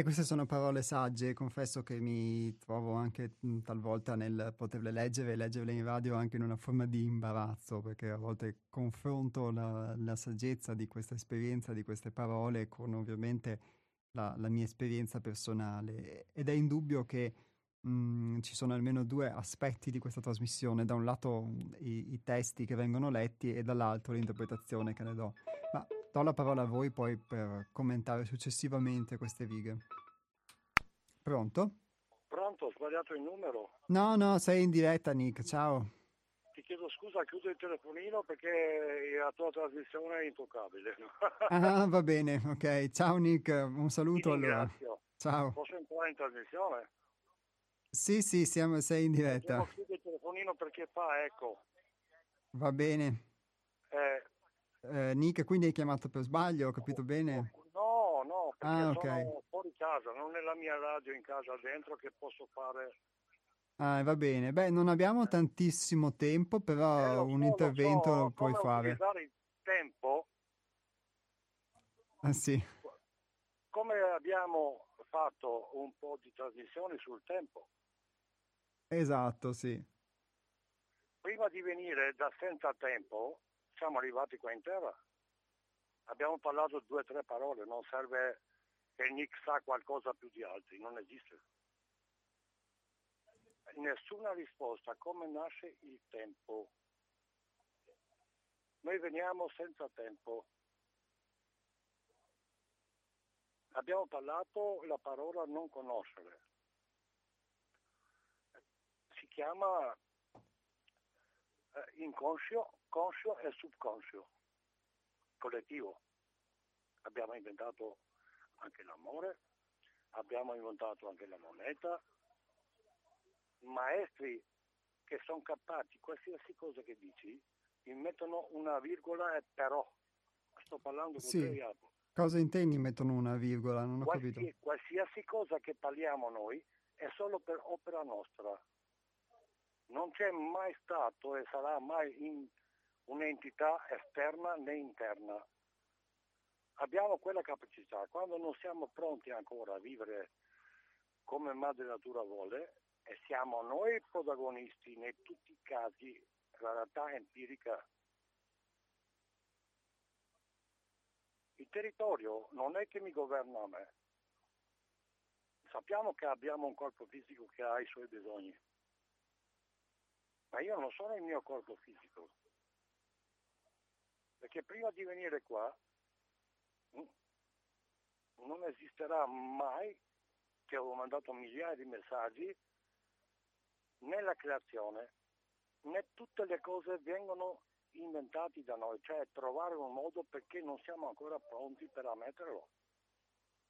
E queste sono parole sagge, confesso che mi trovo anche talvolta nel poterle leggere e leggerle in radio anche in una forma di imbarazzo, perché a volte confronto la, la saggezza di questa esperienza, di queste parole, con ovviamente la, la mia esperienza personale. Ed è indubbio che mh, ci sono almeno due aspetti di questa trasmissione, da un lato i, i testi che vengono letti e dall'altro l'interpretazione che ne do. Ma do la parola a voi poi per commentare successivamente queste righe. Pronto? Pronto, ho sbagliato il numero. No, no, sei in diretta Nick, ciao. Ti chiedo scusa, chiudo il telefonino perché la tua trasmissione è intoccabile. ah, va bene, ok. Ciao Nick, un saluto allora. Ciao. Posso entrare in trasmissione? Sì, sì, siamo, sei in diretta. Chiudo il telefonino perché fa eco. Va bene. Eh, eh, Nick, quindi hai chiamato per sbaglio, ho capito bene? No, no, Ah, ok. sono fuori casa, non è la mia radio in casa dentro che posso fare... Ah, va bene. Beh, non abbiamo tantissimo tempo, Eh, però lo so, un lo intervento so, lo puoi come fare. il tempo, Ah, sì. come abbiamo fatto un po' di trasmissioni sul tempo. Esatto, sì. Prima di venire da senza tempo, siamo arrivati qua in terra. Abbiamo parlato due o tre parole, non serve che Nick sa qualcosa più di altri, non esiste. Nessuna risposta come nasce il tempo. Noi veniamo senza tempo. Abbiamo parlato la parola non conoscere. Si chiama eh, inconscio, conscio e subconscio, collettivo. Abbiamo inventato anche l'amore, abbiamo inventato anche la moneta, maestri che sono capaci, qualsiasi cosa che dici, ti mettono una virgola e però. Sto parlando con Sì. te. Cosa intendi mettono una virgola? Non ho capito. Qualsi- qualsiasi cosa che parliamo noi è solo per opera nostra. Non c'è mai stato e sarà mai in un'entità esterna né interna. Abbiamo quella capacità. Quando non siamo pronti ancora a vivere come Madre Natura vuole, e siamo noi protagonisti in tutti i casi, la realtà empirica il territorio non è che mi governa a me. Sappiamo che abbiamo un corpo fisico che ha i suoi bisogni, ma io non sono il mio corpo fisico. Perché prima di venire qua mm, non esisterà mai che ho mandato migliaia di messaggi né la creazione né tutte le cose vengono inventati da noi, cioè trovare un modo perché non siamo ancora pronti per ammetterlo.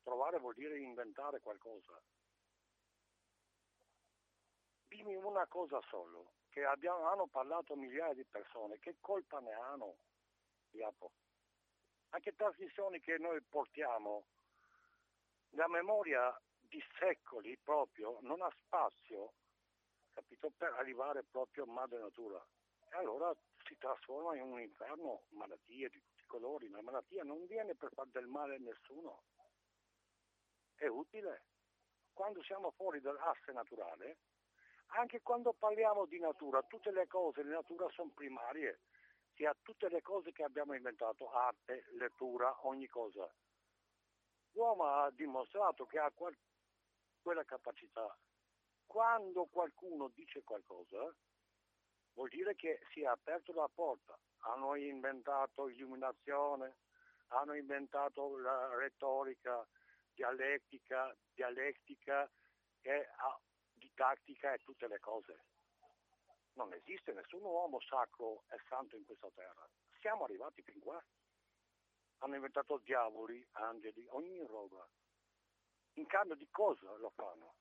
Trovare vuol dire inventare qualcosa. Dimmi una cosa solo, che abbiamo, hanno parlato migliaia di persone, che colpa ne hanno, Iapo? Anche trasmissioni che noi portiamo, la memoria di secoli proprio non ha spazio, capito, per arrivare proprio a madre natura. E allora si trasforma in un inferno, malattie di tutti i colori. La malattia non viene per far del male a nessuno, è utile. Quando siamo fuori dall'asse naturale, anche quando parliamo di natura, tutte le cose di natura sono primarie, sia tutte le cose che abbiamo inventato, arte, lettura, ogni cosa. L'uomo ha dimostrato che ha qual- quella capacità. Quando qualcuno dice qualcosa, vuol dire che si è aperto la porta. Hanno inventato illuminazione, hanno inventato la retorica, dialettica, dialettica e ah, didattica e tutte le cose. Non esiste nessun uomo sacro e santo in questa terra. Siamo arrivati fin qua. Hanno inventato diavoli, angeli, ogni roba. In cambio di cosa lo fanno?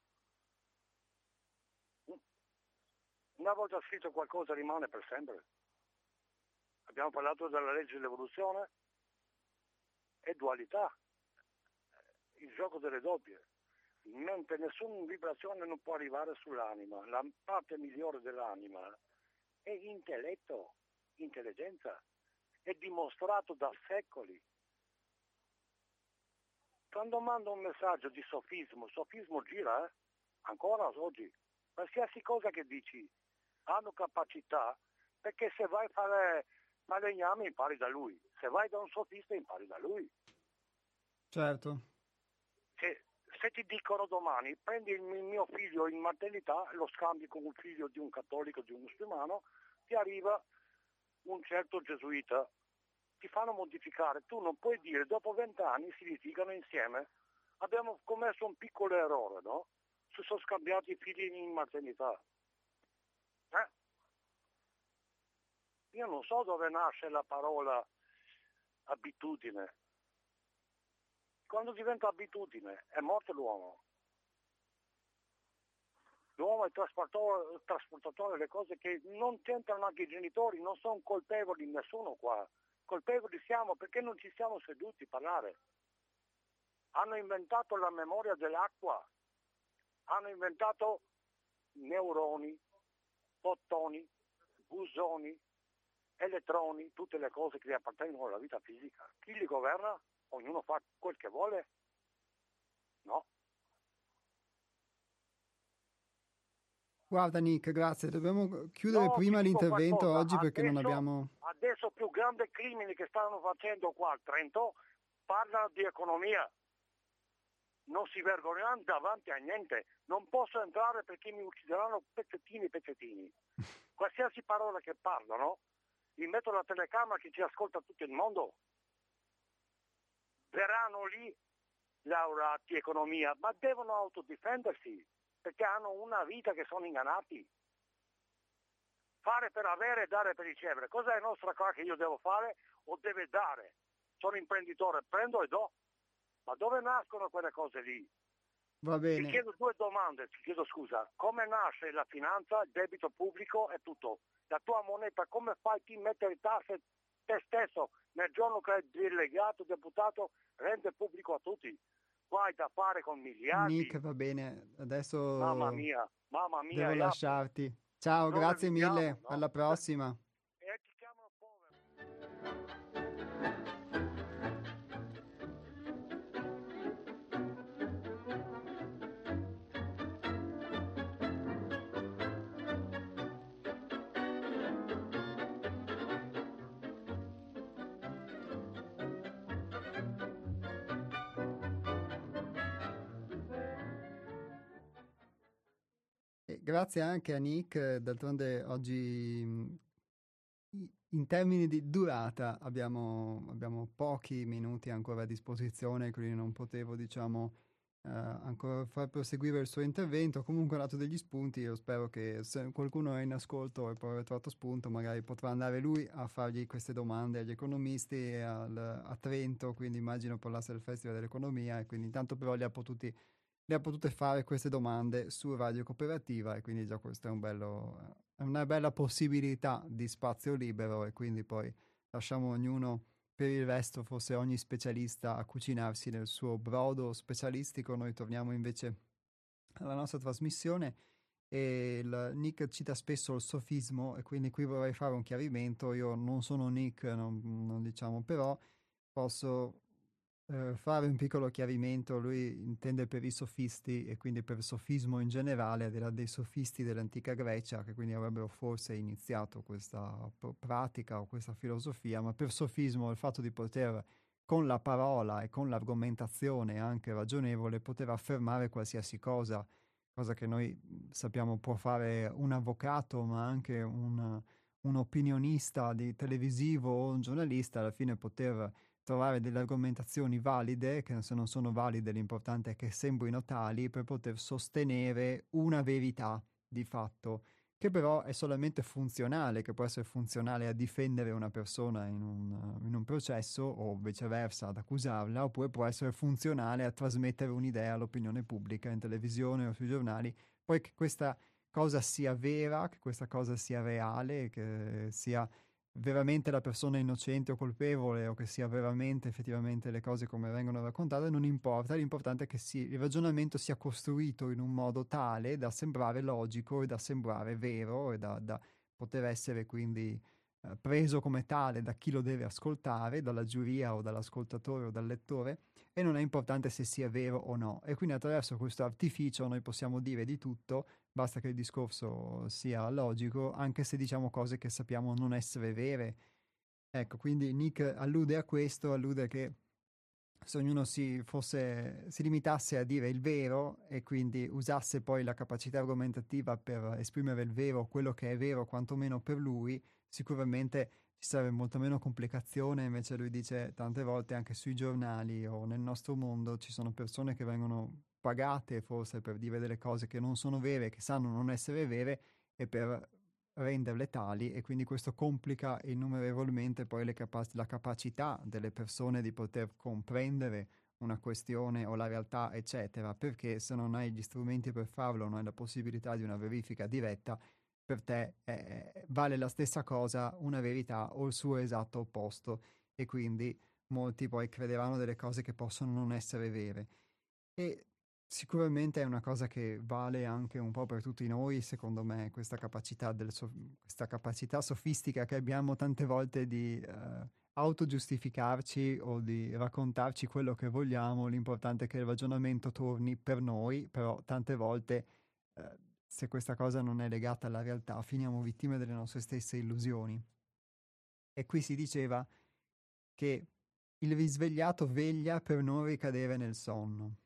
Una volta scritto qualcosa rimane per sempre. Abbiamo parlato della legge dell'evoluzione e dualità, il gioco delle doppie. Mentre nessuna vibrazione non può arrivare sull'anima, la parte migliore dell'anima è intelletto, intelligenza, è dimostrato da secoli. Quando mando un messaggio di sofismo, sofismo gira, eh? ancora oggi, qualsiasi cosa che dici hanno capacità, perché se vai a fare falegname impari da lui, se vai da un sofista impari da lui. Certo. Se, ti dicono domani prendi il mio figlio in maternità, lo scambi con un figlio di un cattolico, di un musulmano, ti arriva un certo gesuita, ti fanno modificare, tu non puoi dire dopo vent'anni si litigano insieme, abbiamo commesso un piccolo errore, no? Si sono scambiati i figli in maternità. Eh? Io non so dove nasce la parola abitudine. Quando diventa abitudine è morto l'uomo. L'uomo è trasportatore, trasportatore delle cose che non c'entrano anche i genitori, non sono colpevoli nessuno qua. Colpevoli siamo perché non ci siamo seduti a parlare. hanno inventato la memoria dell'acqua, hanno inventato neuroni, fotoni, busoni, elettroni, tutte le cose che appartengono alla vita fisica. Chi li governa? Ognuno fa quel che vuole? No. Guarda Nick, grazie. Dobbiamo chiudere no, prima l'intervento qualcosa. oggi perché adesso, non abbiamo... Adesso più grandi crimini che stanno facendo qua a Trento parlano di economia. Non si vergognano davanti a niente. Non posso entrare perché mi uccideranno pezzettini pezzettini. Qualsiasi parola che parlano gli metto la telecamera che ci ascolta tutto il mondo. Verranno lì laureati economia, ma devono autodifendersi perché hanno una vita che sono ingannati. Fare per avere e dare per ricevere. Cos'è la nostra cosa che io devo fare o deve dare? Sono imprenditore, prendo e do. Ma dove nascono quelle cose lì? Va bene. Ti chiedo due domande, ti chiedo scusa. Come nasce la finanza, il debito pubblico e tutto? La tua moneta, come fai a mettere tasse te stesso nel giorno che è delegato, deputato, rende pubblico a tutti? Vai da fare con miliardi. Nick, va bene, adesso... Mamma mia, mamma mia. Devo lasciarti. Ciao, grazie mille, no? alla prossima. Grazie anche a Nick, d'altronde oggi in termini di durata abbiamo, abbiamo, pochi minuti ancora a disposizione, quindi non potevo diciamo uh, ancora far proseguire il suo intervento. Comunque ha dato degli spunti, io spero che se qualcuno è in ascolto e poi aver trovato spunto, magari potrà andare lui a fargli queste domande agli economisti al, a Trento, quindi immagino parlasse del Festival dell'Economia e quindi intanto però li ha potuti le ha potute fare queste domande su Radio Cooperativa e quindi già questa è un bello, una bella possibilità di spazio libero e quindi poi lasciamo ognuno per il resto, forse ogni specialista a cucinarsi nel suo brodo specialistico. Noi torniamo invece alla nostra trasmissione e il, Nick cita spesso il sofismo e quindi qui vorrei fare un chiarimento. Io non sono Nick, non, non diciamo, però posso eh, fare un piccolo chiarimento, lui intende per i sofisti e quindi per sofismo in generale, là dei sofisti dell'antica Grecia, che quindi avrebbero forse iniziato questa pratica o questa filosofia, ma per sofismo il fatto di poter con la parola e con l'argomentazione anche ragionevole poter affermare qualsiasi cosa, cosa che noi sappiamo può fare un avvocato, ma anche un, un opinionista di televisivo o un giornalista, alla fine poter trovare delle argomentazioni valide, che se non sono valide l'importante è che sembrino tali, per poter sostenere una verità di fatto, che però è solamente funzionale, che può essere funzionale a difendere una persona in un, in un processo o viceversa ad accusarla, oppure può essere funzionale a trasmettere un'idea all'opinione pubblica in televisione o sui giornali, poi che questa cosa sia vera, che questa cosa sia reale, che sia veramente la persona innocente o colpevole o che sia veramente effettivamente le cose come vengono raccontate, non importa, l'importante è che si, il ragionamento sia costruito in un modo tale da sembrare logico e da sembrare vero e da, da poter essere quindi eh, preso come tale da chi lo deve ascoltare, dalla giuria o dall'ascoltatore o dal lettore e non è importante se sia vero o no. E quindi attraverso questo artificio noi possiamo dire di tutto basta che il discorso sia logico, anche se diciamo cose che sappiamo non essere vere. Ecco, quindi Nick allude a questo, allude che se ognuno si, fosse, si limitasse a dire il vero e quindi usasse poi la capacità argomentativa per esprimere il vero, quello che è vero, quantomeno per lui, sicuramente ci sarebbe molta meno complicazione, invece lui dice tante volte anche sui giornali o nel nostro mondo ci sono persone che vengono pagate forse per dire delle cose che non sono vere, che sanno non essere vere e per renderle tali e quindi questo complica innumerevolmente poi capac- la capacità delle persone di poter comprendere una questione o la realtà, eccetera, perché se non hai gli strumenti per farlo, non hai la possibilità di una verifica diretta, per te eh, vale la stessa cosa una verità o il suo esatto opposto e quindi molti poi crederanno delle cose che possono non essere vere. E sicuramente è una cosa che vale anche un po' per tutti noi, secondo me, questa capacità, so- questa capacità sofistica che abbiamo tante volte di uh, autogiustificarci o di raccontarci quello che vogliamo. L'importante è che il ragionamento torni per noi, però tante volte... Uh, se questa cosa non è legata alla realtà, finiamo vittime delle nostre stesse illusioni. E qui si diceva che il risvegliato veglia per non ricadere nel sonno.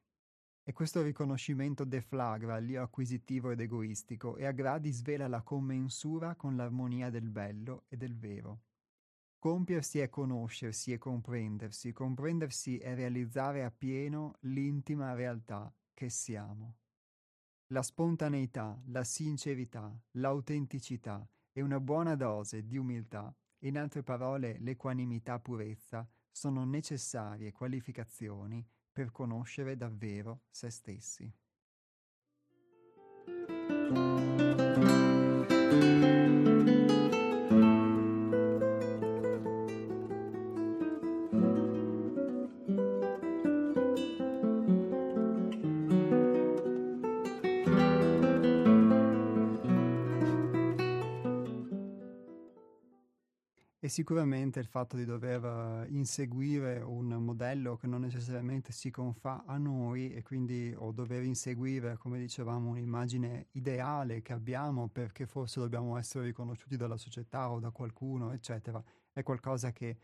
E questo riconoscimento deflagra l'io acquisitivo ed egoistico e a gradi svela la commensura con l'armonia del bello e del vero. Compiersi è conoscersi e comprendersi, comprendersi è realizzare appieno l'intima realtà che siamo. La spontaneità, la sincerità, l'autenticità e una buona dose di umiltà, in altre parole l'equanimità purezza, sono necessarie qualificazioni per conoscere davvero se stessi. Sicuramente il fatto di dover eh, inseguire un modello che non necessariamente si confà a noi e quindi o dover inseguire, come dicevamo, un'immagine ideale che abbiamo perché forse dobbiamo essere riconosciuti dalla società o da qualcuno, eccetera, è qualcosa che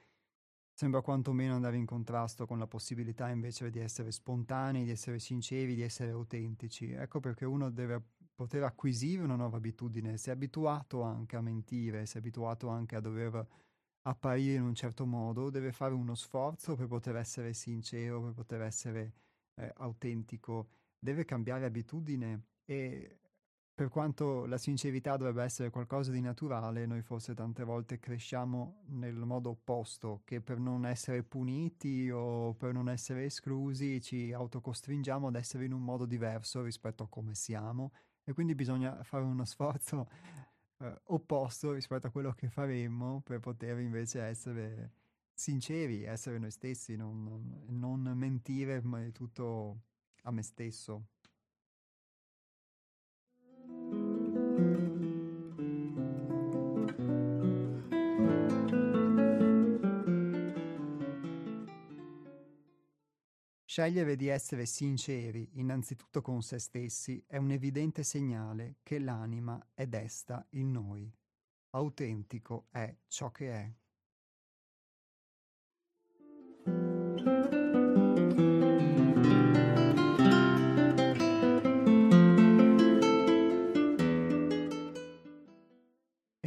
sembra quantomeno andare in contrasto con la possibilità invece di essere spontanei, di essere sinceri, di essere autentici. Ecco perché uno deve poter acquisire una nuova abitudine, si è abituato anche a mentire, si è abituato anche a dover apparire in un certo modo, deve fare uno sforzo per poter essere sincero, per poter essere eh, autentico, deve cambiare abitudine e per quanto la sincerità dovrebbe essere qualcosa di naturale, noi forse tante volte cresciamo nel modo opposto, che per non essere puniti o per non essere esclusi ci autocostringiamo ad essere in un modo diverso rispetto a come siamo. E quindi bisogna fare uno sforzo eh, opposto rispetto a quello che faremmo per poter invece essere sinceri, essere noi stessi, non, non, mentire ma è tutto a me stesso. Scegliere di essere sinceri innanzitutto con se stessi è un evidente segnale che l'anima è desta in noi. Autentico è ciò che è.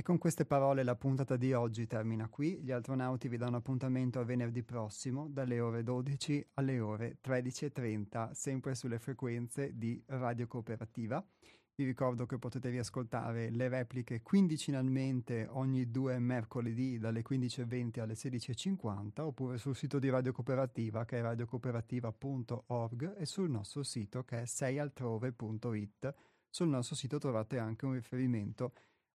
Con queste parole la puntata di oggi termina qui. Gli astronauti vi danno appuntamento a venerdì prossimo dalle ore 12 alle ore 13.30, sempre sulle frequenze di Radio Cooperativa. Vi ricordo che potete riascoltare le repliche quindicinalmente ogni due mercoledì dalle 15.20 alle 16.50 oppure sul sito di Radio Cooperativa che è radiocooperativa.org e sul nostro sito che è seialtrove.it. Sul nostro sito trovate anche un riferimento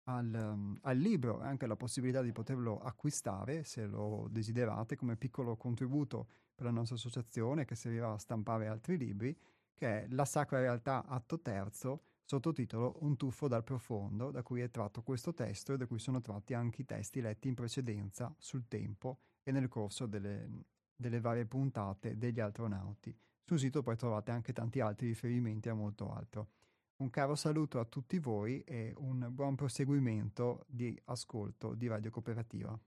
al, um, al libro e anche la possibilità di poterlo acquistare se lo desiderate come piccolo contributo per la nostra associazione che servirà a stampare altri libri, che è La Sacra Realtà atto terzo, sottotitolo Un tuffo dal profondo, da cui è tratto questo testo e da cui sono tratti anche i testi letti in precedenza sul tempo e nel corso delle, delle varie puntate degli astronauti. Sul sito poi trovate anche tanti altri riferimenti a molto altro. Un caro saluto a tutti voi e un buon proseguimento di ascolto di Radio Cooperativa.